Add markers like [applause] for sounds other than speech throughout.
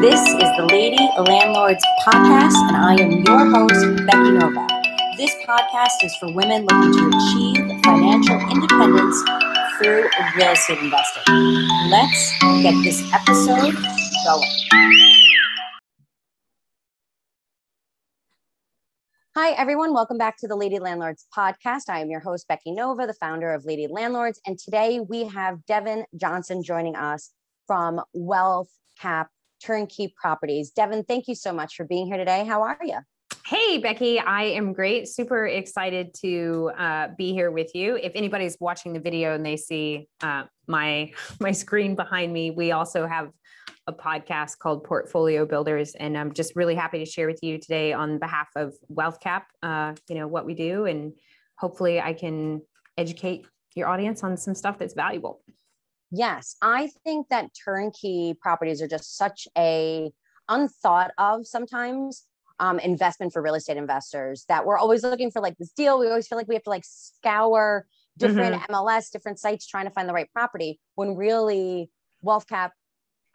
This is the Lady Landlords Podcast, and I am your host, Becky Nova. This podcast is for women looking to achieve financial independence through real estate investing. Let's get this episode going. Hi, everyone. Welcome back to the Lady Landlords podcast. I am your host, Becky Nova, the founder of Lady Landlords. And today we have Devin Johnson joining us from Wealth Cap Turnkey Properties. Devin, thank you so much for being here today. How are you? Hey, Becky, I am great. Super excited to uh, be here with you. If anybody's watching the video and they see uh, my [laughs] my screen behind me, we also have a podcast called Portfolio Builders, and I'm just really happy to share with you today on behalf of WealthCap. Uh, you know what we do, and hopefully, I can educate your audience on some stuff that's valuable. Yes, I think that turnkey properties are just such a unthought of sometimes um, investment for real estate investors that we're always looking for like this deal. We always feel like we have to like scour different mm-hmm. MLS, different sites trying to find the right property when really WealthCap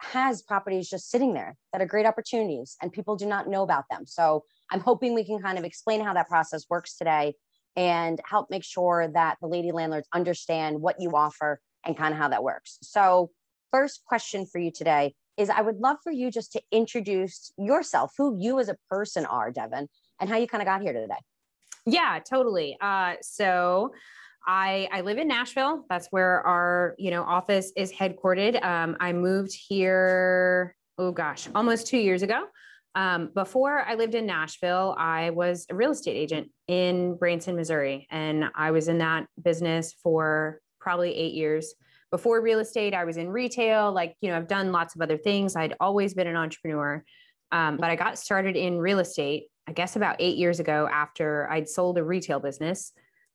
has properties just sitting there that are great opportunities and people do not know about them. So I'm hoping we can kind of explain how that process works today and help make sure that the lady landlords understand what you offer and kind of how that works. So, first question for you today is I would love for you just to introduce yourself, who you as a person are, Devin, and how you kind of got here today. Yeah, totally. Uh, so, I, I live in Nashville. That's where our you know office is headquartered. Um, I moved here. Oh gosh, almost two years ago. Um, before I lived in Nashville, I was a real estate agent in Branson, Missouri, and I was in that business for probably eight years. Before real estate, I was in retail. Like you know, I've done lots of other things. I'd always been an entrepreneur, um, but I got started in real estate. I guess about eight years ago, after I'd sold a retail business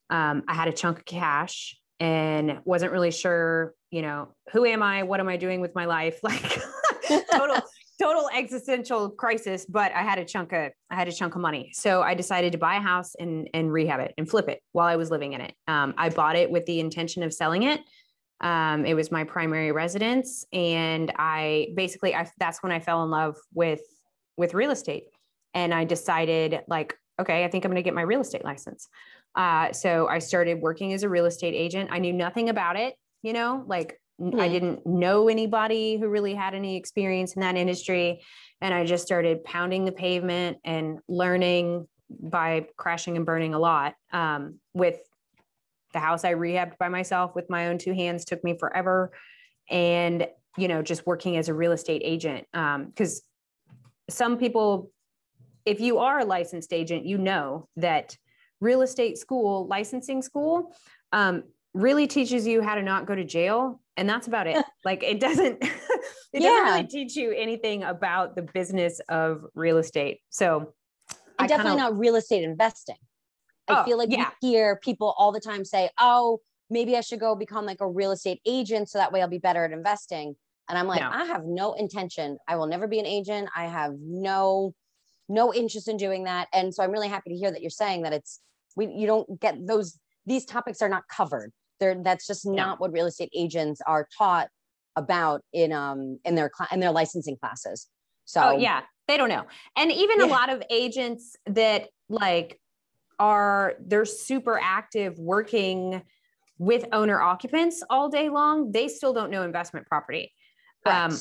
um, I had a chunk of cash and wasn't really sure, you know, who am I? What am I doing with my life? [laughs] Like [laughs] total, total existential crisis. But I had a chunk of, I had a chunk of money. So I decided to buy a house and, and rehab it and flip it while I was living in it. Um, I bought it with the intention of selling it. Um, it was my primary residence. And I basically, I, that's when I fell in love with, with real estate. And I decided like, okay, I think I'm going to get my real estate license. Uh, so I started working as a real estate agent. I knew nothing about it, you know, like mm-hmm. I didn't know anybody who really had any experience in that industry. And I just started pounding the pavement and learning by crashing and burning a lot. Um, with the house I rehabbed by myself with my own two hands took me forever. And, you know, just working as a real estate agent. Because um, some people, if you are a licensed agent, you know that real estate school, licensing school, um, really teaches you how to not go to jail. And that's about it. [laughs] like it doesn't, [laughs] it yeah. doesn't really teach you anything about the business of real estate. So and definitely kinda, not real estate investing. I oh, feel like yeah. you hear people all the time say, oh, maybe I should go become like a real estate agent so that way I'll be better at investing. And I'm like, no. I have no intention. I will never be an agent. I have no no interest in doing that. And so I'm really happy to hear that you're saying that it's we you don't get those these topics are not covered. They're that's just not what real estate agents are taught about in um in their cl- in their licensing classes. So oh, yeah. They don't know. And even yeah. a lot of agents that like are they're super active working with owner occupants all day long they still don't know investment property. Um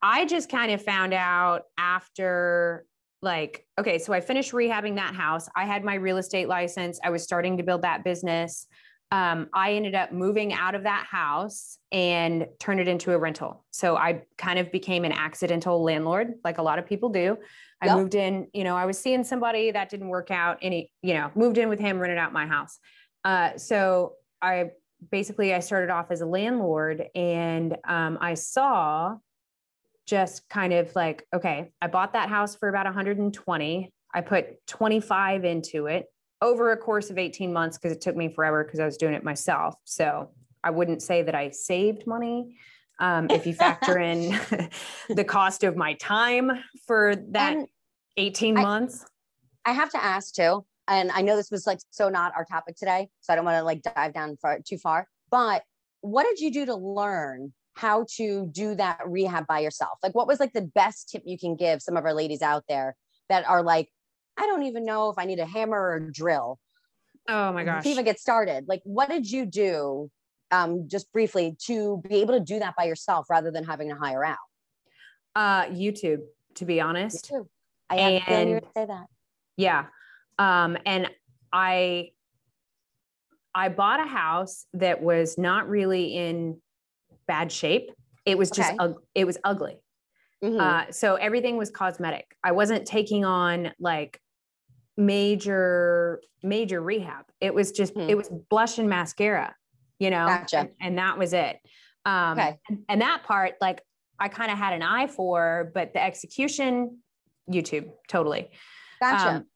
i just kind of found out after like okay so i finished rehabbing that house. I had my real estate license. I was starting to build that business. Um, i ended up moving out of that house and turned it into a rental. So i kind of became an accidental landlord like a lot of people do. I yep. moved in you know i was seeing somebody that didn't work out any you know moved in with him rented out my house. Uh, so i basically i started off as a landlord and um, i saw just kind of like, okay, I bought that house for about 120. I put 25 into it over a course of 18 months because it took me forever because I was doing it myself. So I wouldn't say that I saved money. Um, if you factor in [laughs] [laughs] the cost of my time for that and 18 months. I have to ask too, and I know this was like so not our topic today, so I don't want to like dive down far, too far, but what did you do to learn how to do that rehab by yourself. Like, what was like the best tip you can give some of our ladies out there that are like, I don't even know if I need a hammer or a drill. Oh my gosh. To even get started. Like, what did you do, um, just briefly, to be able to do that by yourself rather than having to hire out? Uh, YouTube, to be honest. I had and, you say that. Yeah. Um, and I I bought a house that was not really in bad shape. It was just okay. it was ugly. Mm-hmm. Uh, so everything was cosmetic. I wasn't taking on like major major rehab. It was just mm-hmm. it was blush and mascara, you know, gotcha. and, and that was it. Um, okay. and, and that part, like I kind of had an eye for, but the execution, YouTube, totally. Gotcha. Um,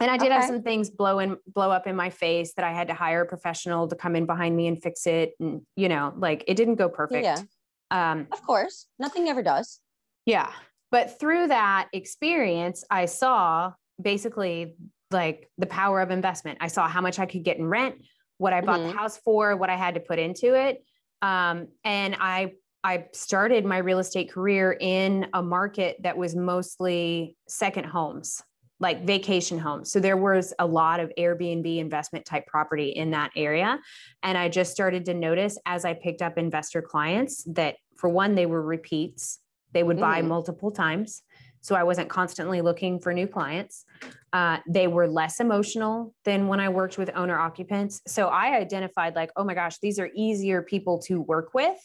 and I did okay. have some things blow in, blow up in my face that I had to hire a professional to come in behind me and fix it. And, you know, like it didn't go perfect. Yeah. Um, of course, nothing ever does. Yeah. But through that experience, I saw basically like the power of investment. I saw how much I could get in rent, what I bought mm-hmm. the house for, what I had to put into it. Um, and I I started my real estate career in a market that was mostly second homes like vacation homes. So there was a lot of Airbnb investment type property in that area. And I just started to notice as I picked up investor clients that, for one, they were repeats, they would mm. buy multiple times. So I wasn't constantly looking for new clients. Uh, they were less emotional than when I worked with owner occupants. So I identified, like, oh my gosh, these are easier people to work with.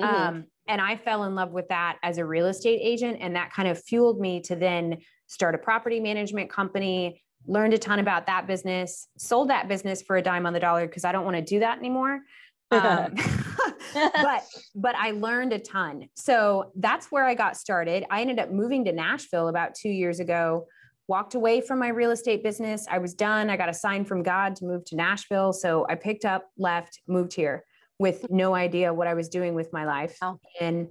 Mm-hmm. Um, and I fell in love with that as a real estate agent. And that kind of fueled me to then start a property management company, learned a ton about that business, sold that business for a dime on the dollar because I don't want to do that anymore. [laughs] Um, [laughs] but but I learned a ton. So that's where I got started. I ended up moving to Nashville about 2 years ago. Walked away from my real estate business. I was done. I got a sign from God to move to Nashville. So I picked up, left, moved here with no idea what I was doing with my life. Oh. And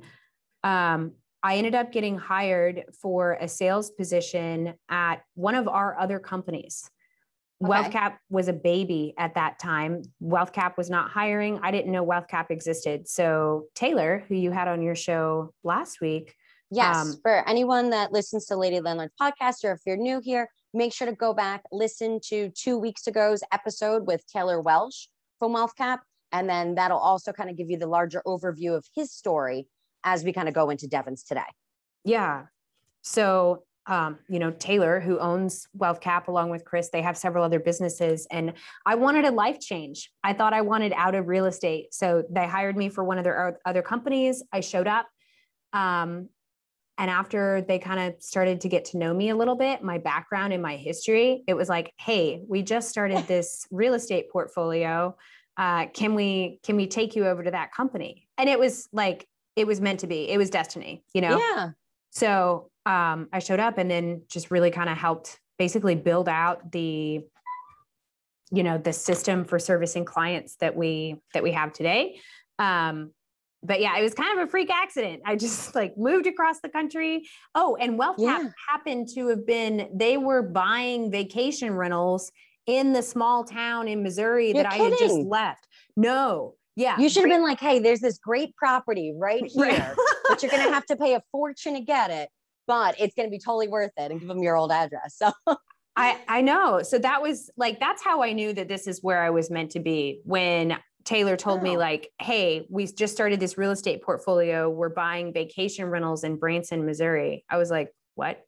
um, I ended up getting hired for a sales position at one of our other companies. Okay. WealthCap was a baby at that time. WealthCap was not hiring. I didn't know WealthCap existed. So Taylor, who you had on your show last week. Yes, um, for anyone that listens to Lady Landlords podcast, or if you're new here, make sure to go back, listen to two weeks ago's episode with Taylor Welch from WealthCap. And then that'll also kind of give you the larger overview of his story as we kind of go into Devin's today. Yeah. So, um, you know, Taylor, who owns WealthCap along with Chris, they have several other businesses. And I wanted a life change. I thought I wanted out of real estate. So they hired me for one of their other companies. I showed up. Um, and after they kind of started to get to know me a little bit, my background and my history, it was like, hey, we just started [laughs] this real estate portfolio. Uh, can we can we take you over to that company? And it was like it was meant to be. It was destiny, you know? Yeah. So um, I showed up and then just really kind of helped basically build out the, you know, the system for servicing clients that we that we have today. Um, but yeah, it was kind of a freak accident. I just [laughs] like moved across the country. Oh, and WealthCap yeah. happened to have been, they were buying vacation rentals in the small town in Missouri You're that kidding. I had just left. No, yeah. You should have been like, hey, there's this great property right [laughs] here, but you're going to have to pay a fortune to get it, but it's going to be totally worth it and give them your old address. [laughs] So I, I know. So that was like, that's how I knew that this is where I was meant to be when Taylor told oh. me, like, hey, we just started this real estate portfolio. We're buying vacation rentals in Branson, Missouri. I was like, what?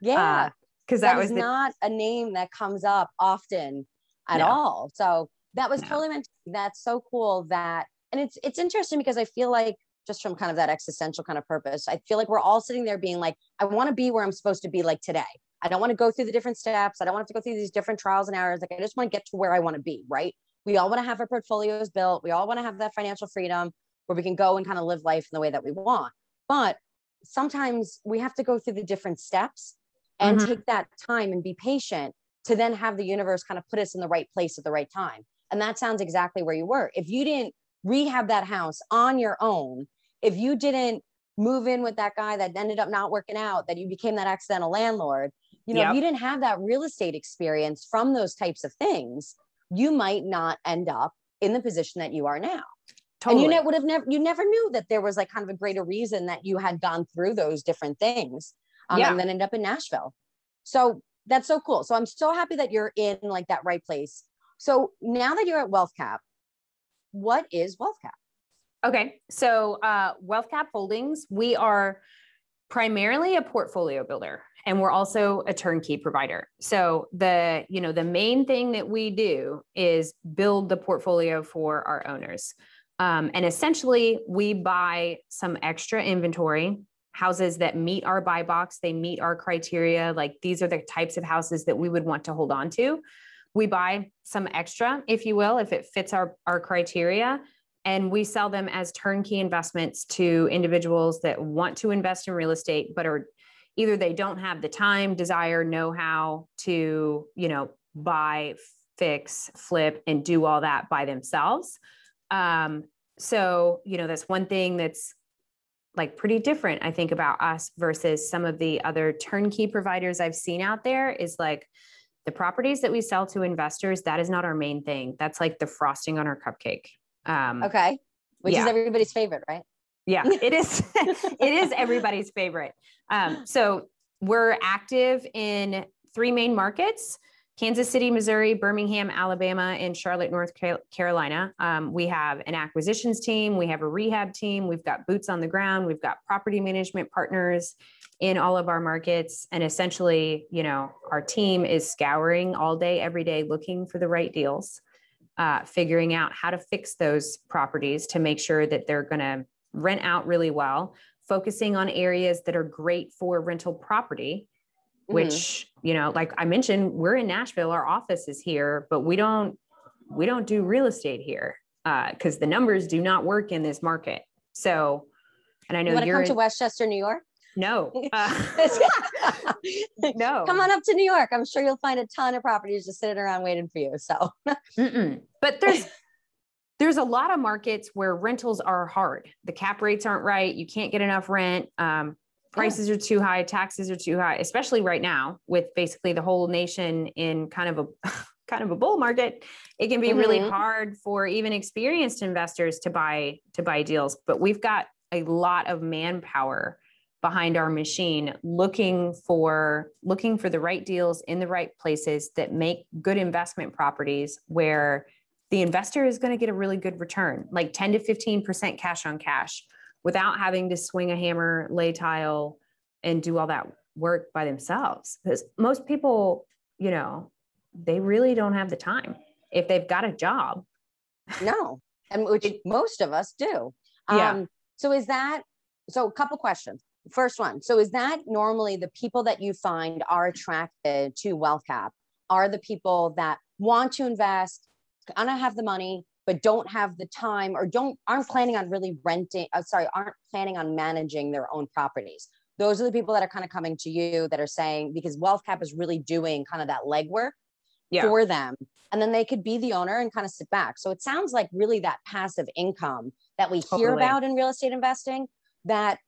Yeah. Uh, Because that, that was the- not a name that comes up often at no. all. So that was totally meant that's so cool that and it's it's interesting because i feel like just from kind of that existential kind of purpose i feel like we're all sitting there being like i want to be where i'm supposed to be like today. I don't want to go through the different steps. I don't want to, to go through these different trials and errors. Like i just want to get to where i want to be right? We all want to have our portfolios built. We all want to have that financial freedom where we can go and kind of live life in the way that we want. But sometimes we have to go through the different steps and mm-hmm. take that time and be patient to then have the universe kind of put us in the right place at the right time and that sounds exactly where you were. If you didn't rehab that house on your own, if you didn't move in with that guy that ended up not working out, that you became that accidental landlord, you know, yep. if you didn't have that real estate experience from those types of things, you might not end up in the position that you are now. Totally. And you would have never, you never knew that there was like kind of a greater reason that you had gone through those different things um, yeah. and then end up in Nashville. So that's so cool. So I'm so happy that you're in like that right place. So now that you're at WealthCap, what is WealthCap? Okay. So uh, WealthCap Holdings, we are primarily a portfolio builder and we're also a turnkey provider so the you know the main thing that we do is build the portfolio for our owners um, and essentially we buy some extra inventory houses that meet our buy box they meet our criteria like these are the types of houses that we would want to hold on to. We buy some extra if you will if it fits our, our criteria and we sell them as turnkey investments to individuals that want to invest in real estate but are either they don't have the time desire know how to you know buy fix flip and do all that by themselves. Um, so you know that's one thing that's like pretty different i think about us versus some of the other turnkey providers i've seen out there is like the properties that we sell to investors that is not our main thing that's like the frosting on our cupcake um, okay. Which yeah. is everybody's favorite, right? Yeah, [laughs] it is. [laughs] it is everybody's favorite. Um, so we're active in three main markets. Kansas City, Missouri, Birmingham, Alabama, and Charlotte, North Carolina. Um, we have an acquisitions team, we have a rehab team, we've got boots on the ground, we've got property management partners in all of our markets. And essentially, you know, our team is scouring all day, every day, looking for the right deals uh, figuring out how to fix those properties to make sure that they're going to rent out really well, focusing on areas that are great for rental property, mm-hmm. which, you know, like I mentioned, we're in Nashville, our office is here, but we don't we don't do real estate here because uh, the numbers do not work in this market. So, and I know you are come in, to Westchester, New York. No. [laughs] Uh, [laughs] no. Come on up to New York. I'm sure you'll find a ton of properties just sitting around waiting for you. So, [laughs] but there's there's a lot of markets where rentals are hard. The cap rates aren't right. You can't get enough rent. Um, prices yeah. are too high. Taxes are too high, especially right now with basically the whole nation in kind of a [laughs] kind of a bull market. It can be mm-hmm. really hard for even experienced investors to buy to buy deals. But we've got a lot of manpower behind our machine looking for looking for the right deals in the right places that make good investment properties where the investor is going to get a really good return like 10 to 15% cash on cash without having to swing a hammer lay tile and do all that work by themselves because most people you know they really don't have the time if they've got a job [laughs] no and which most of us do yeah. um so is that so a couple questions First one. So is that normally the people that you find are attracted to wealth cap are the people that want to invest, of have the money, but don't have the time or don't aren't planning on really renting, uh, sorry, aren't planning on managing their own properties. Those are the people that are kind of coming to you that are saying because wealth cap is really doing kind of that legwork yeah. for them. And then they could be the owner and kind of sit back. So it sounds like really that passive income that we totally. hear about in real estate investing that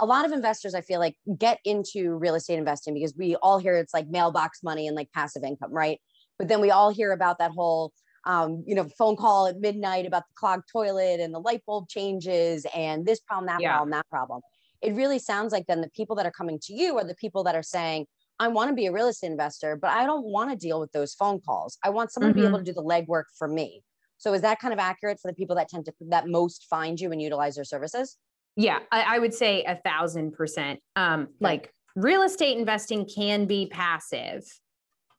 a lot of investors, I feel like, get into real estate investing because we all hear it's like mailbox money and like passive income, right? But then we all hear about that whole, um, you know, phone call at midnight about the clogged toilet and the light bulb changes and this problem, that yeah. problem, that problem. It really sounds like then the people that are coming to you are the people that are saying, I want to be a real estate investor, but I don't want to deal with those phone calls. I want someone mm-hmm. to be able mm-hmm. to do the legwork for me. So is that kind of accurate for the people that tend to that most find you and utilize your services? Yeah, I, I would say a thousand percent. Um, like real estate investing can be passive,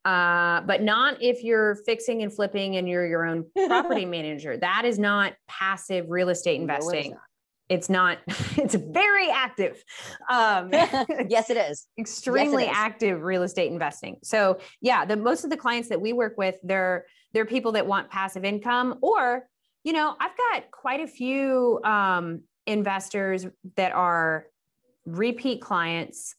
uh, but not if you're fixing and flipping and you're your own [laughs] property manager. That is not passive real estate investing. No, it's not [laughs] it's very active um [laughs] yes it is extremely yes, it is. active real estate investing so yeah the most of the clients that we work with they're they're people that want passive income or you know i've got quite a few um investors that are repeat clients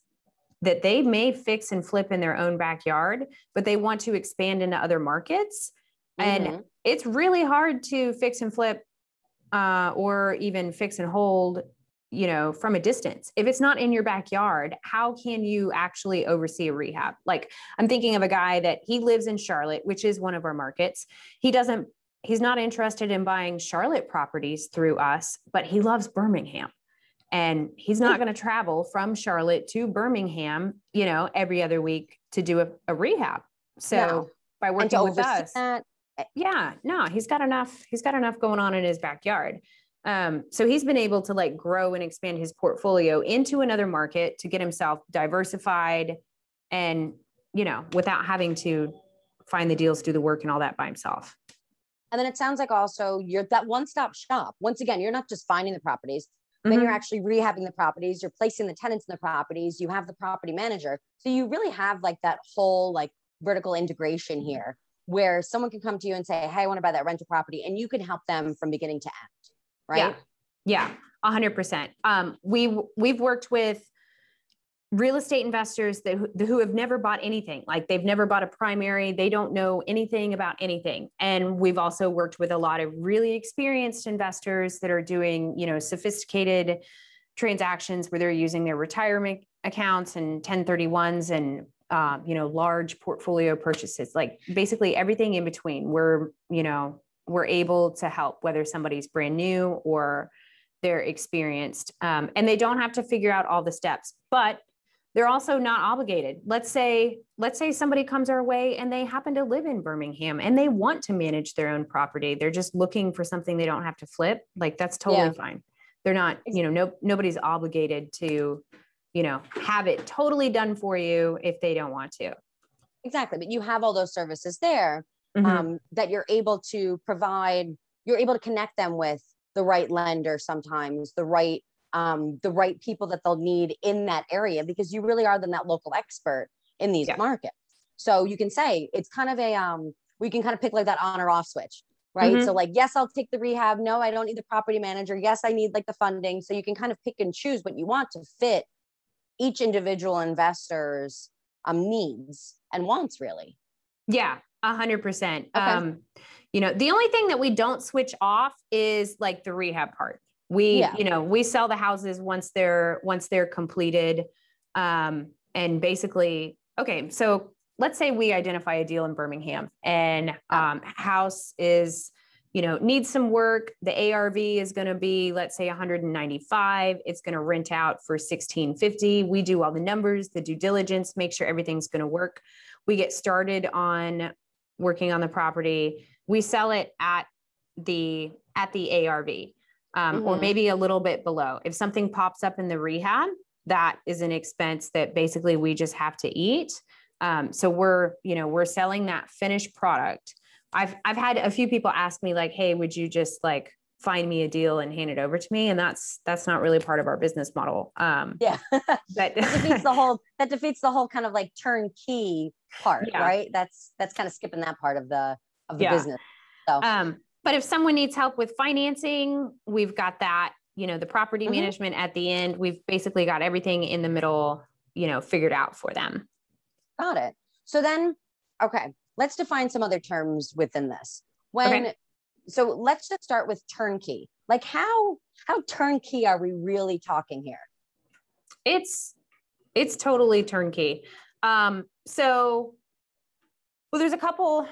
that they may fix and flip in their own backyard, but they want to expand into other markets. Mm-hmm. And it's really hard to fix and flip uh, or even fix and hold you know from a distance if it's not in your backyard how can you actually oversee a rehab like i'm thinking of a guy that he lives in charlotte which is one of our markets he doesn't he's not interested in buying Charlotte properties through us, but he loves Birmingham. And he's not going to travel from Charlotte to Birmingham, you know, every other week to do a, a rehab. So no. by working with us, that. Eh, yeah, no, he's got enough. He's got enough going on in his backyard. Um, so he's been able to like grow and expand his portfolio into another market to get himself diversified and, you know, without having to find the deals, do the work and all that by himself. And then it sounds like also you're that one stop shop. Once again, you're not just finding the properties, mm-hmm. then you're actually rehabbing the properties, you're placing the tenants in the properties, you have the property manager. So you really have like that whole like vertical integration here where someone can come to you and say, Hey, I want to buy that rental property. And you can help them from beginning to end. Right. Yeah. A hundred percent. Um, we we've worked with real estate investors that who have never bought anything like they've never bought a primary they don't know anything about anything. And we've also worked with a lot of really experienced investors that are doing you know sophisticated transactions where they're using their retirement accounts and 1031s and uh, you know large portfolio purchases like basically everything in between. We're you know we're able to help whether somebody's brand new or they're experienced. Um, and they don't have to figure out all the steps but they're also not obligated. Let's say let's say somebody comes our way and they happen to live in birmingham and they want to manage their own property. They're just looking for something they don't have to flip. Like that's totally yeah. fine. They're not you know no nobody's obligated to you know have it totally done for you if they don't want to. Exactly. But you have all those services there mm-hmm. um, that you're able to provide you're able to connect them with the right lender sometimes the right um, the right people that they'll need in that area because you really are then that local expert in these yeah. markets. So you can say it's kind of a um, we can kind of pick like that on or off switch, right? Mm-hmm. So like, yes, I'll take the rehab. No, I don't need the property manager. Yes, I need like the funding. So you can kind of pick and choose what you want to fit each individual investor's um, needs and wants, really. Yeah, a hundred percent. Um, you know, the only thing that we don't switch off is like the rehab part we yeah. you know we sell the houses once they're once they're completed. Um, and basically okay so let's say we identify a deal in birmingham and um, house is you know needs some work. The arv is going to be let's say 195 it's going to rent out for 1650 we do all the numbers the due diligence make sure everything's going to work. We get started on working on the property. We sell it at the at the arv um, mm-hmm. or maybe a little bit below. If something pops up in the rehab, that is an expense that basically we just have to eat. Um, so we're, you know, we're selling that finished product. I've I've had a few people ask me like, "Hey, would you just like find me a deal and hand it over to me?" And that's that's not really part of our business model. Um, yeah, [laughs] that, that defeats the whole that defeats the whole kind of like turnkey part, yeah. right? That's that's kind of skipping that part of the of the yeah. business. So, um, but if someone needs help with financing, we've got that, you know, the property mm-hmm. management at the end. We've basically got everything in the middle, you know, figured out for them. Got it. So then, okay, let's define some other terms within this. When okay. so let's just start with turnkey. Like how how turnkey are we really talking here? It's it's totally turnkey. Um, so well, there's a couple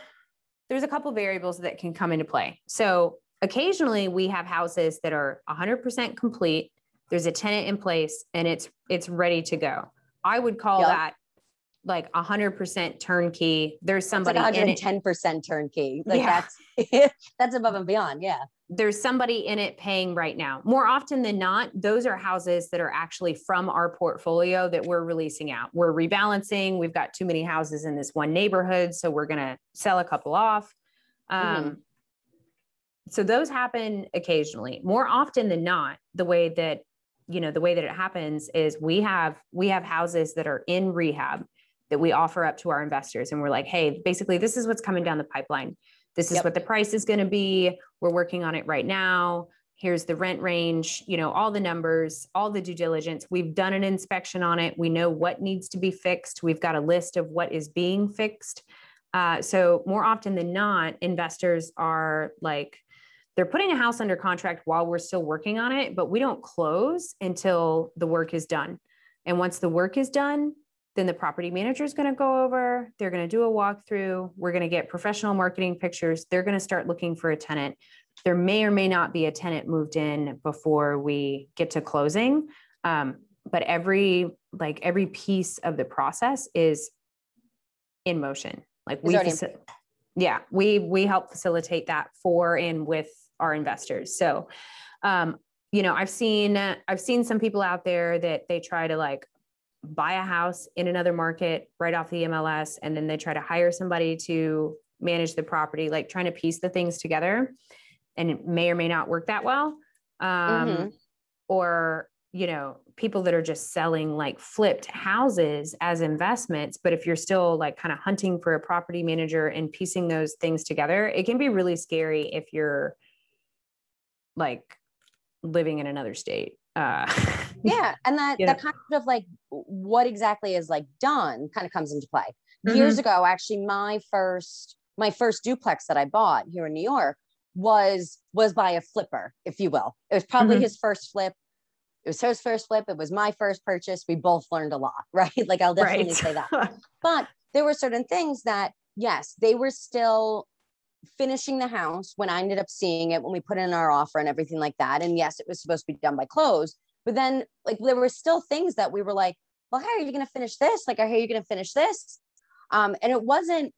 there's a couple variables that can come into play. So occasionally we have houses that are 100% complete. There's a tenant in place and it's it's ready to go. I would call yep. that like a 100% turnkey. There's somebody like 110% turnkey. Like yeah. that's [laughs] that's above and beyond. Yeah there's somebody in it paying right now. More often than not, those are houses that are actually from our portfolio that we're releasing out. We're rebalancing. We've got too many houses in this one neighborhood, so we're going to sell a couple off. Um, mm-hmm. So those happen occasionally. More often than not, the way that you know the way that it happens is we have we have houses that are in rehab that we offer up to our investors, and we're like, hey, basically, this is what's coming down the pipeline. This is yep. what the price is going to be. We're working on it right now. Here's the rent range you know all the numbers all the due diligence. We've done an inspection on it. We know what needs to be fixed. We've got a list of what is being fixed. Uh, so more often than not investors are like they're putting a house under contract while we're still working on it but we don't close until the work is done. And once the work is done then the property manager is going to go over, they're going to do a walkthrough, we're going to get professional marketing pictures, they're going to start looking for a tenant. There may or may not be a tenant moved in before we get to closing. Um, but every like every piece of the process is in motion. Like we, faci- yeah, we we help facilitate that for and with our investors. So, um, you know, I've seen I've seen some people out there that they try to like buy a house in another market right off the MLS, and then they try to hire somebody to manage the property, like trying to piece the things together, and it may or may not work that well. Um, mm-hmm. Or you know people that are just selling like flipped houses as investments but if you're still like kind of hunting for a property manager and piecing those things together it can be really scary if you're like living in another state uh [laughs] [laughs] yeah and that that kind of like what exactly is like done kind of comes into play mm-hmm. years ago actually my first my first duplex that i bought here in new york was was by a flipper if you will it was probably mm-hmm. his first flip it was his first flip. It was my first purchase. We both learned a lot, [laughs] right? Like I'll definitely right. say that. [laughs] but there were certain things that, yes, they were still finishing the house when I ended up seeing it when we put in our offer and everything like that. And yes, it was supposed to be done by close. But then, like, there were still things that we were like, well, how are you going to finish this? Like, how are you going to finish this? Um, and it wasn't,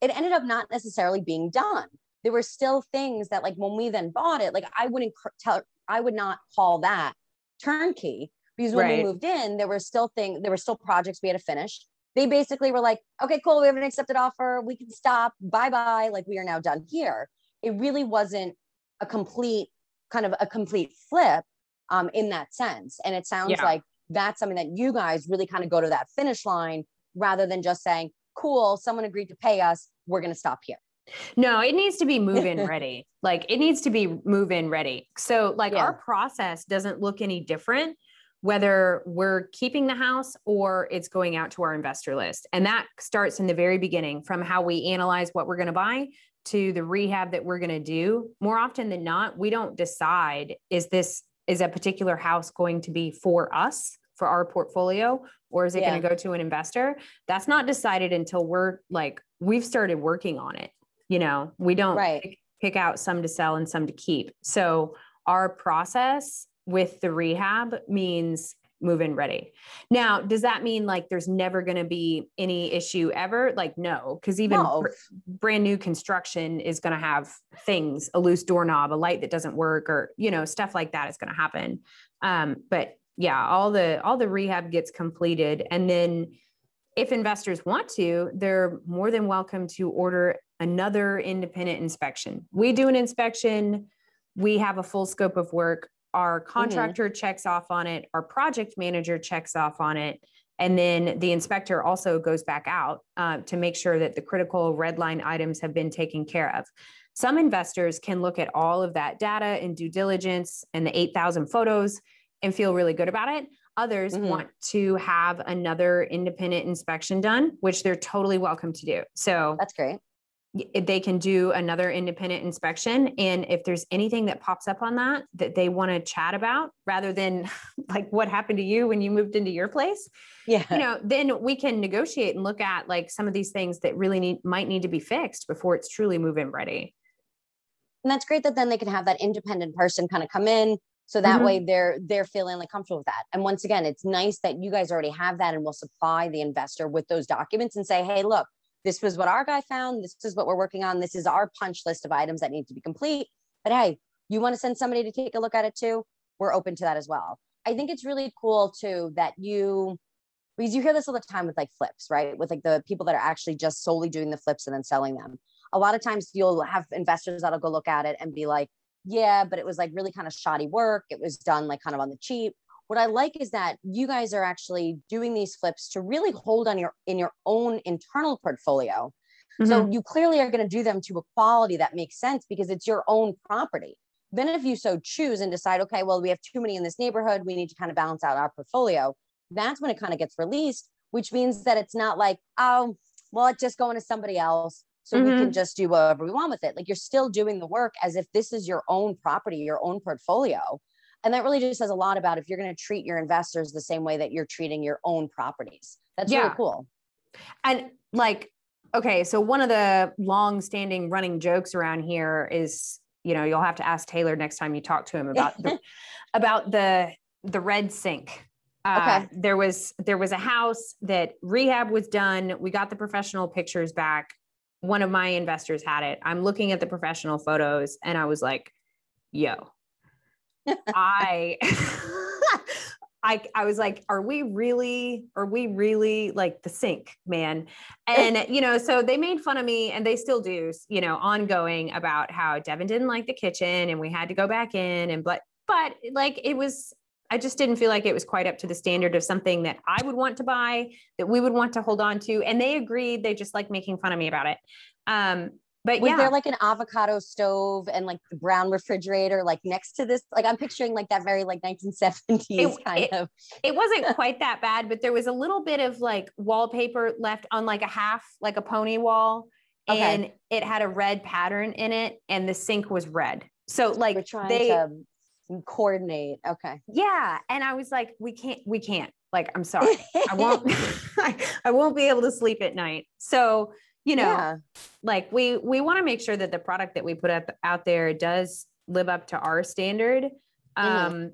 it ended up not necessarily being done. There were still things that, like, when we then bought it, like, I wouldn't tell, I would not call that turnkey because when right. we moved in, there were still things, there were still projects we had to finish. They basically were like, okay, cool, we have an accepted offer, we can stop, bye bye, like we are now done here. It really wasn't a complete kind of a complete flip um, in that sense. And it sounds yeah. like that's something that you guys really kind of go to that finish line rather than just saying, cool, someone agreed to pay us, we're going to stop here. No, it needs to be move in [laughs] ready. like it needs to be move in ready. So like yeah. our process doesn't look any different whether we're keeping the house or it's going out to our investor list. And that starts in the very beginning from how we analyze what we're going to buy to the rehab that we're going to do. More often than not, we don't decide is this is a particular house going to be for us for our portfolio or is it yeah. going to go to an investor? That's not decided until we're like we've started working on it you know we don't right. pick, pick out some to sell and some to keep so our process with the rehab means move in ready. Now, does that mean like there's never going to be any issue ever? Like, no, because even no. br- brand new construction is going to have things, a loose doorknob, a light that doesn't work, or you know, stuff like that is going to happen. Um, but yeah, all the all the rehab gets completed, and then if investors want to, they're more than welcome to order another independent inspection. We do an inspection, we have a full scope of work. Our mm-hmm. contractor mm-hmm. checks off on it, our project manager checks off on it. And then the inspector also goes back out uh, to make sure that the critical red line items have been taken care of. Some investors can look at all of that data and due diligence and the 8,000 photos and feel really good about it. Others mm-hmm. want to have another independent inspection done, which they're totally welcome to do. So that's great they can do another independent inspection and if there's anything that pops up on that that they want to chat about rather than [laughs] like what happened to you when you moved into your place yeah. you know then we can negotiate and look at like some of these things that really need might need to be fixed before it's truly move in ready. And that's great that then they can have that independent person kind of come in so that mm-hmm. way they're they're feeling like comfortable with that. And once again it's nice that you guys already have that and will supply the investor with those documents and say hey look this was what our guy found. This is what we're working on. This is our punch list of items that need to be complete. But hey, you want to send somebody to take a look at it too? We're open to that as well. I think it's really cool too that you, because you hear this all the time with like flips, right? With like the people that are actually just solely doing the flips and then selling them. A lot of times you'll have investors that'll go look at it and be like, yeah, but it was like really kind of shoddy work. It was done like kind of on the cheap what I like is that you guys are actually doing these flips to really hold on your in your own internal portfolio. Mm-hmm. So you clearly are going to do them to a quality that makes sense because it's your own property. Then if you so choose and decide, okay, well, we have too many in this neighborhood, we need to kind of balance out our portfolio. That's when it kind of gets released, which means that it's not like, oh, well, it's just going to somebody else. So mm-hmm. we can mm-hmm. just do whatever we want with it. Like you're still doing the work as if this is your own property, your own portfolio. And that really just says a lot about if you're going to treat your investors the same way that you're treating your own properties. That's yeah. really cool. And like okay so one of the long standing running jokes around here is you know you'll have to ask taylor next time you talk to him about the, [laughs] about the the red sink. Uh, okay. there was there was a house that rehab was done. We got the professional pictures back. One of my investors had it. I'm looking at the professional photos and i was like yo i [laughs] I, I was like, are we really, are we really like the sink, man? And, you know, so they made fun of me and they still do, you know, ongoing about how Devin didn't like the kitchen and we had to go back in and, but, but like it was, I just didn't feel like it was quite up to the standard of something that I would want to buy, that we would want to hold on to. And they agreed. They just like making fun of me about it. Um, but was yeah. there like an avocado stove and like the brown refrigerator like next to this? Like i'm picturing like that very like 1970s it, kind it, of it wasn't [laughs] quite that bad but there was a little bit of like wallpaper left on like a half like a pony wall okay. and it had a red pattern in it and the sink was red. So like We're trying they to coordinate okay. Yeah and i was like we can't we can't like i'm [laughs] sorry. I won't [laughs] I won't be able to sleep at night. So you know yeah. like we we want to make sure that the product that we put up out there does live up to our standard mm-hmm. um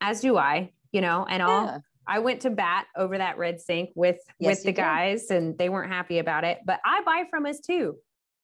as do i you know and all yeah. i went to bat over that red sink with yes, with the guys did. and they weren't happy about it but i buy from us too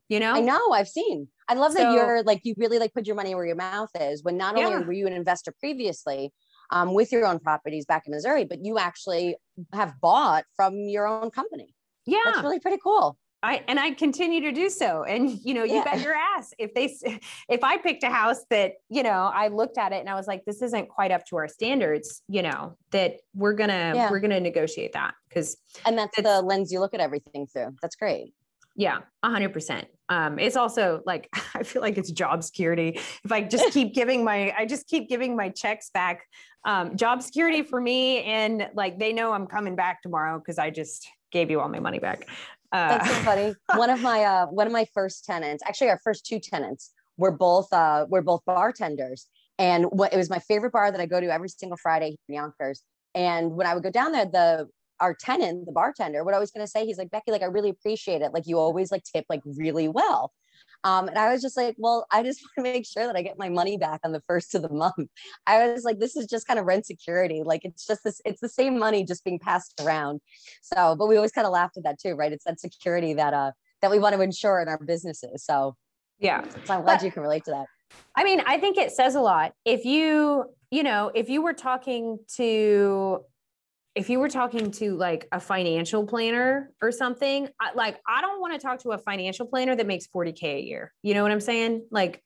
you know i know i've seen i love that you're like you really like put your money where your mouth is when not only were you an investor previously um, with your own properties back in missouri but you actually have bought from your own company yeah that's really pretty cool I and I continue to do so. And [laughs] you know, you yeah. bet your ass if they [laughs] if I picked a house that, you know, I looked at it and I was like, this isn't quite up to our standards, you know, that we're gonna yeah. we're gonna negotiate that because and that's the lens you look at everything through. That's great. Yeah, a hundred percent. Um, it's also like [laughs] I feel like it's job security. If I just keep giving my, I just keep giving my checks back. Um, job security for me, and like they know I'm coming back tomorrow because I just gave you all my money back. That's so uh, funny. [laughs] one of my uh, one of my first tenants, actually our first two tenants, were both uh, were both bartenders, and what it was my favorite bar that I go to every single Friday in Yonkers. And when I would go down there, the our tenant, the bartender, what I was going to say, he's like, Becky, like I really appreciate it. Like you always like tip like really well. Um, and I was just like, well, I just [laughs] want to make sure that I get my money back on the first of the month. I was like, this is just kind of rent security. Like it's just this, it's the same money just being passed around. So, but we always kind of laughed at that too, right? It's that security that uh that we want to ensure in our businesses. So yeah. So I'm glad but, you can relate to that. I mean, I think it says a lot. If you, you know, if you were talking to if you were talking to like a financial planner or something, I, like I don't want to talk to a financial planner that makes 40k a year. You know what I'm saying? Like,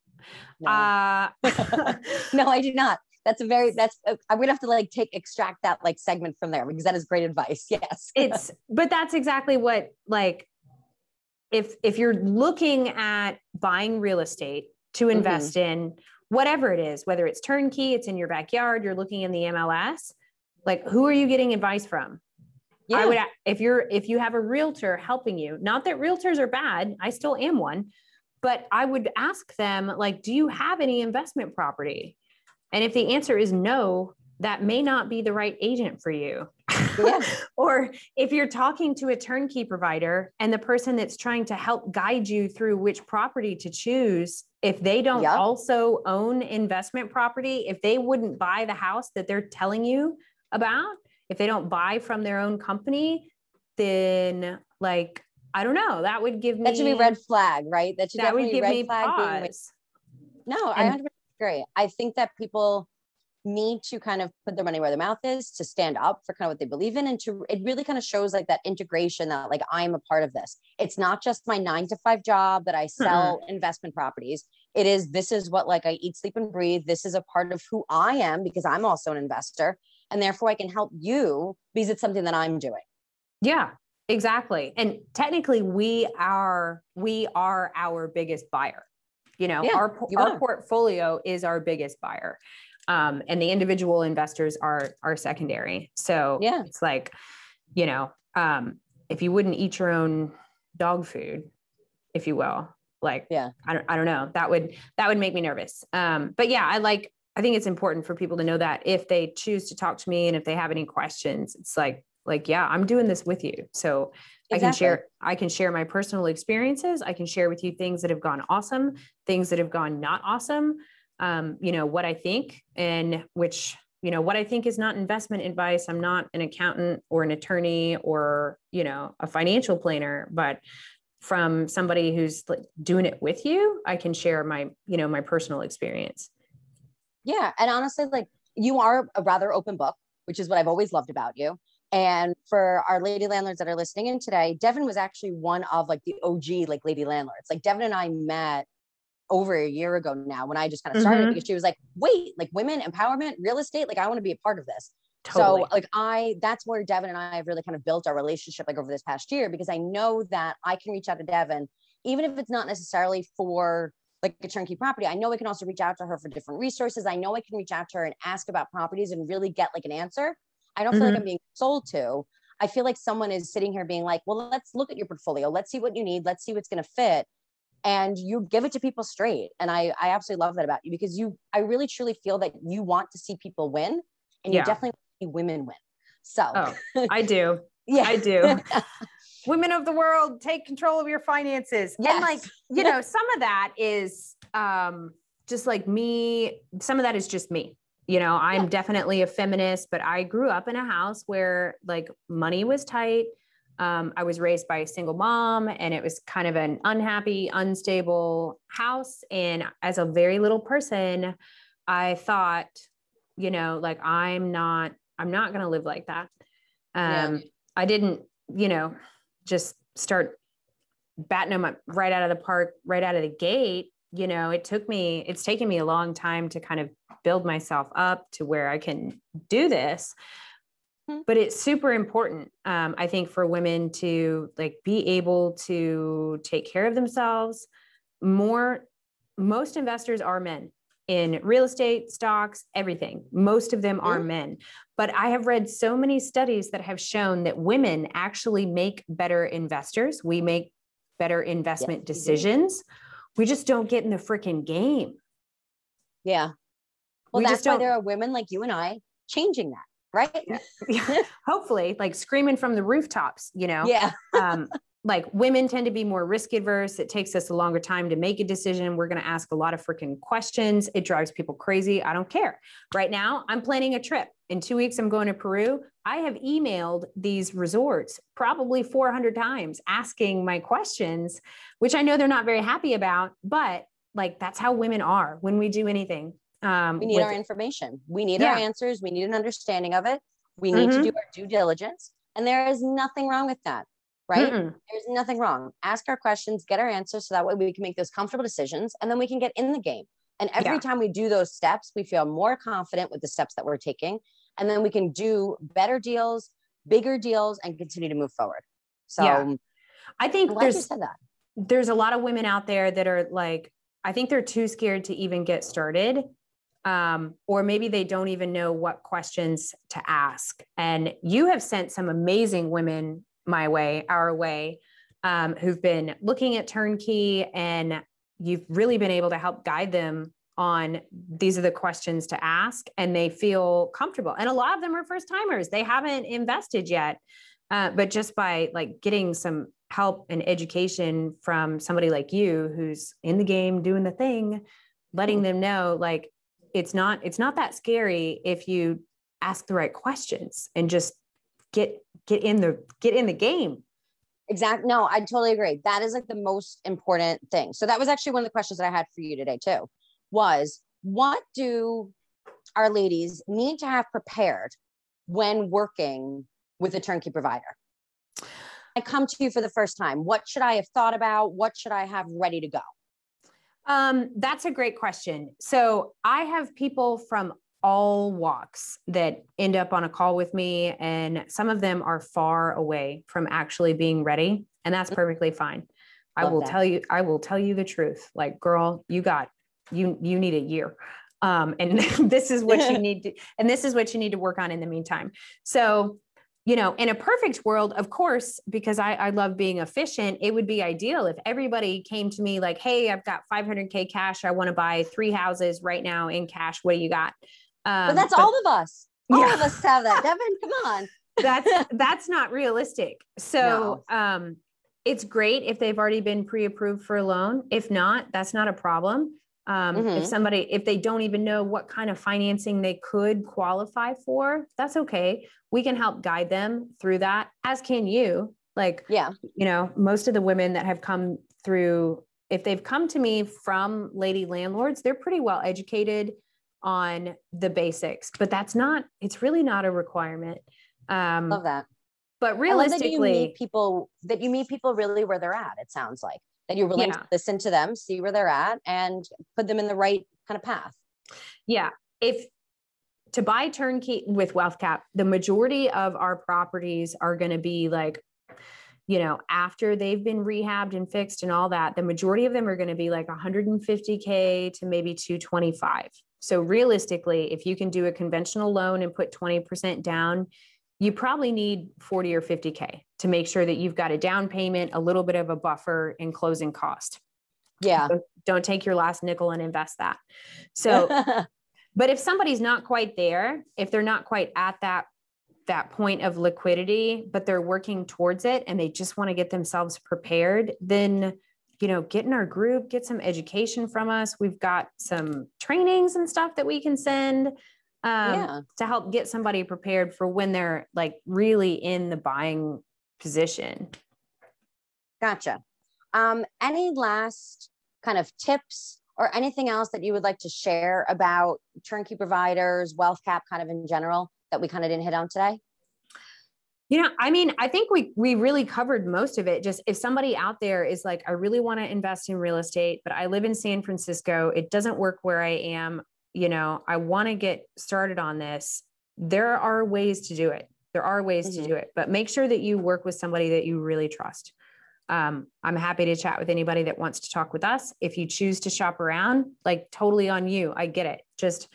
no. uh, [laughs] no, I do not. That's a very that's I'm gonna have to like take extract that like segment from there because that is great advice. [laughs] Yes, it's but that's exactly what like if if you're looking at buying real estate to mm-hmm. invest mm-hmm. in whatever it is, whether it's turnkey, it's in your backyard, you're looking in the MLS like who are you getting advice from yeah. i would if you're if you have a realtor helping you not that realtors are bad i still am one but i would ask them like do you have any investment property and if the answer is no that may not be the right agent for you yeah. [laughs] or if you're talking to a turnkey provider and the person that's trying to help guide you through which property to choose if they don't yeah. also own investment property if they wouldn't buy the house that they're telling you about. If they don't buy from their own company then like i don't know. That would give me that should be red flag right? That should that would give red me flag pause. no and, i agree. I think that people need to kind of put their money where their mouth is to stand up for kind of what they believe in and to it really kind of shows like that integration that like i'm a part of this. It's not just my nine to five job that i sell investment properties. It is this is what like i eat sleep and breathe. This is a part of who i am because i'm also an investor and therefore I can help you because it's something that I'm doing. Yeah, exactly. And technically we are we are our biggest buyer. You know, yeah, our you our portfolio is our biggest buyer. Um, and the individual investors are are secondary. So yeah, it's like, you know, um, if you wouldn't eat your own dog food, if you will, like yeah, I don't I don't know, that would that would make me nervous. Um, but yeah, I like I think it's important for people to know that if they choose to talk to me and if they have any questions, it's like, like, yeah, I'm doing this with you. So exactly. I can share, I can share my personal experiences. I can share with you things that have gone awesome, things that have gone not awesome. Um, you know, what I think and which, you know, what I think is not investment advice. I'm not an accountant or an attorney or, you know, a financial planner, but from somebody who's like doing it with you, I can share my, you know, my personal experience. Yeah. And honestly, like you are a rather open book, which is what I've always loved about you. And for our lady landlords that are listening in today, Devin was actually one of like the OG like lady landlords. Like Devin and I met over a year ago now when I just kind of started mm-hmm. because she was like, wait, like women empowerment, real estate, like I want to be a part of this. Totally. So like I that's where Devin and I have really kind of built our relationship like over this past year because I know that I can reach out to Devin, even if it's not necessarily for like a turnkey property. I know I can also reach out to her for different resources. I know I can reach out to her and ask about properties and really get like an answer. I don't mm-hmm. feel like mm-hmm. I'm being sold to. I feel like someone is sitting here being like, well, let's look at your portfolio. Let's see what you need. Let's see what's going to fit. And you give it to people straight. And I, I absolutely love that about you because you, I really truly feel that you want to see people win and you definitely see women win. So oh, I do. [laughs] yeah, I do. [laughs] women of the world take control of your finances yes. and like you know some of that is um just like me some of that is just me you know i'm yeah. definitely a feminist but i grew up in a house where like money was tight um, i was raised by a single mom and it was kind of an unhappy unstable house and as a very little person i thought you know like i'm not i'm not going to live like that um, yeah. i didn't you know just start batting them up right out of the park, right out of the gate, you know, it took me, it's taken me a long time to kind of build myself up to where I can do this. Hmm. But it's super important, um, I think, for women to like be able to take care of themselves. More, most investors are men in real estate, stocks, everything. Most of them are mm-hmm. men. But I have read so many studies that have shown that women actually make better investors. We make better investment yes, decisions. We, we just don't get in the freaking game. Yeah. Well, we that's why there are women like you and I changing that, right? Yeah. [laughs] [laughs] Hopefully, like screaming from the rooftops, you know? Yeah. um, like women tend to be more risk adverse. It takes us a longer time to make a decision. We're going to ask a lot of freaking questions. It drives people crazy. I don't care. Right now, I'm planning a trip. In two weeks, I'm going to Peru. I have emailed these resorts probably 400 times asking my questions, which I know they're not very happy about, but like that's how women are when we do anything. Um, we need with, our information. We need yeah. our answers. We need an understanding of it. We need mm-hmm. to do our due diligence. And there is nothing wrong with that right? Mm-mm. There's nothing wrong. Ask our questions, get our answers so that way we can make those comfortable decisions and then we can get in the game. And every yeah. time we do those steps, we feel more confident with the steps that we're taking. And then we can do better deals, bigger deals, and continue to move forward. So yeah. I think there's there's a lot of women out there that are like, I think they're too scared to even get started. Um, or maybe they don't even know what questions to ask. And you have sent some amazing women my way, our way, um, who've been looking at turnkey and you've really been able to help guide them on these are the questions to ask and they feel comfortable. And a lot of them are first timers. They haven't invested yet uh, but just by like getting some help and education from somebody like you who's in the game doing the thing letting them know like it's not it's not that scary if you ask the right questions and just get get in the get in the game. Exactly no i totally agree. That is like the most important thing. So that was actually one of the questions that i had for you today too was what do our ladies need to have prepared when working with a turnkey provider? I come to you for the first time. What should i have thought about? What should i have ready to go? Um, that's a great question. So I have people from all walks that end up on a call with me and some of them are far away from actually being ready and that's mm-hmm. perfectly fine i will that. tell you i will tell you the truth like girl you got you you need a year um, and [laughs] this is what you [laughs] need to and this is what you need to work on in the meantime so you know, in a perfect world, of course, because I, I love being efficient, it would be ideal if everybody came to me like, hey, I've got 500K cash. I want to buy three houses right now in cash. What do you got? Um, but that's but, all of us. All yeah. of us have that. [laughs] Devin, come on. that's that's not realistic. So no. um it's great if they've already been pre-approved for a loan. If not, that's not a problem. Um, mm-hmm. If somebody, if they don't even know what kind of financing they could qualify for, that's okay. We can help guide them through that, as can you. Like, yeah, you know, most of the women that have come through, if they've come to me from lady landlords, they're pretty well educated on the basics, but that's not, it's really not a requirement. Um, Love that. But realistically, that you meet people that you meet people really where they're at. It sounds like that you're willing yeah. to listen to them, see where they're at, and put them in the right kind of path. Yeah. If to buy turnkey with WealthCap, the majority of our properties are going to be like, you know, after they've been rehabbed and fixed and all that, the majority of them are going to be like 150K to maybe 225. So realistically, if you can do a conventional loan and put 20% down, you probably need 40 or 50K to make sure that you've got a down payment, a little bit of a buffer and closing cost. Yeah. So don't take your last nickel and invest that. So, [laughs] but if somebody's not quite there, if they're not quite at that that point of liquidity, but they're working towards it and they just want to get themselves prepared, then you know, get in our group, get some education from us. We've got some trainings and stuff that we can send um, yeah. to help get somebody prepared for when they're like really in the buying position. Gotcha. Um, any last kind of tips or anything else that you would like to share about turnkey providers, WealthCap kind of in general that we kind of didn't hit on today? You know, I mean, I think we we really covered most of it. Just if somebody out there is like, I really want to invest in real estate, but I live in San Francisco, it doesn't work where I am you know, I want to get started on this, there are ways to do it. There are ways mm-hmm. to do it, but make sure that you work with somebody that you really trust. Um, I'm happy to chat with anybody that wants to talk with us. If you choose to shop around, like totally on you. I get it. Just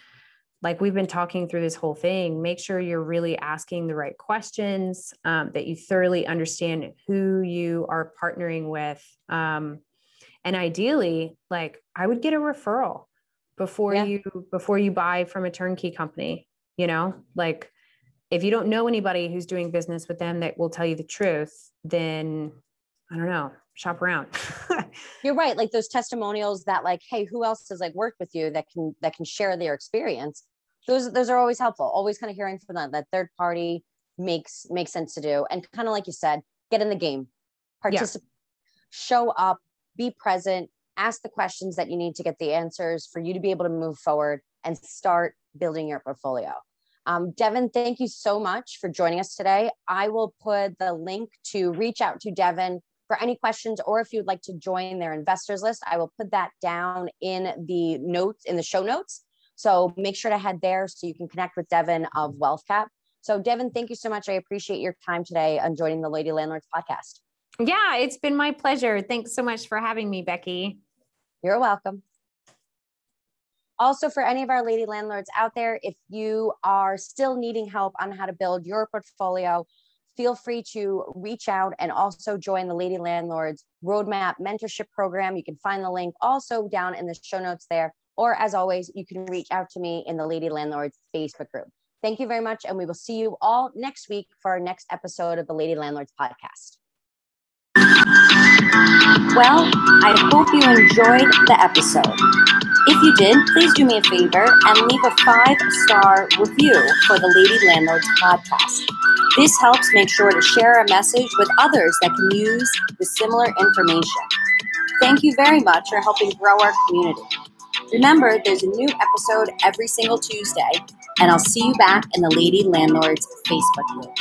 like we've been talking through this whole thing, make sure you're really asking the right questions, um, that you thoroughly understand who you are partnering with. Um, and ideally, like I would get a referral before yeah. you before you buy from a turnkey company you know like if you don't know anybody who's doing business with them that will tell you the truth then i don't know shop around [laughs] you're right like those testimonials that like hey who else has like worked with you that can that can share their experience those those are always helpful always kind of hearing from them that third party makes makes sense to do and kind of like you said get in the game participate yeah. show up be present ask the questions that you need to get the answers for you to be able to move forward and start building your portfolio. Um, Devin, thank you so much for joining us today. I will put the link to reach out to Devin for any questions or if you'd like to join their investors list, I will put that down in the notes, in the show notes. So make sure to head there so you can connect with Devin of WealthCap. So, Devin, thank you so much. I appreciate your time today on joining the Lady Landlords podcast. Yeah, it's been my pleasure. Thanks so much for having me, Becky. You're welcome. Also, for any of our lady landlords out there, if you are still needing help on how to build your portfolio, feel free to reach out and also join the Lady Landlords Roadmap Mentorship Program. You can find the link also down in the show notes there. Or as always, you can reach out to me in the Lady Landlords Facebook group. Thank you very much. And we will see you all next week for our next episode of the Lady Landlords podcast. Well, I hope you enjoyed the episode. If you did, please do me a favor and leave a five star review for the Lady Landlords podcast. This helps make sure to share a message with others that can use the similar information. Thank you very much for helping grow our community. Remember, there's a new episode every single Tuesday, and I'll see you back in the Lady Landlords Facebook group.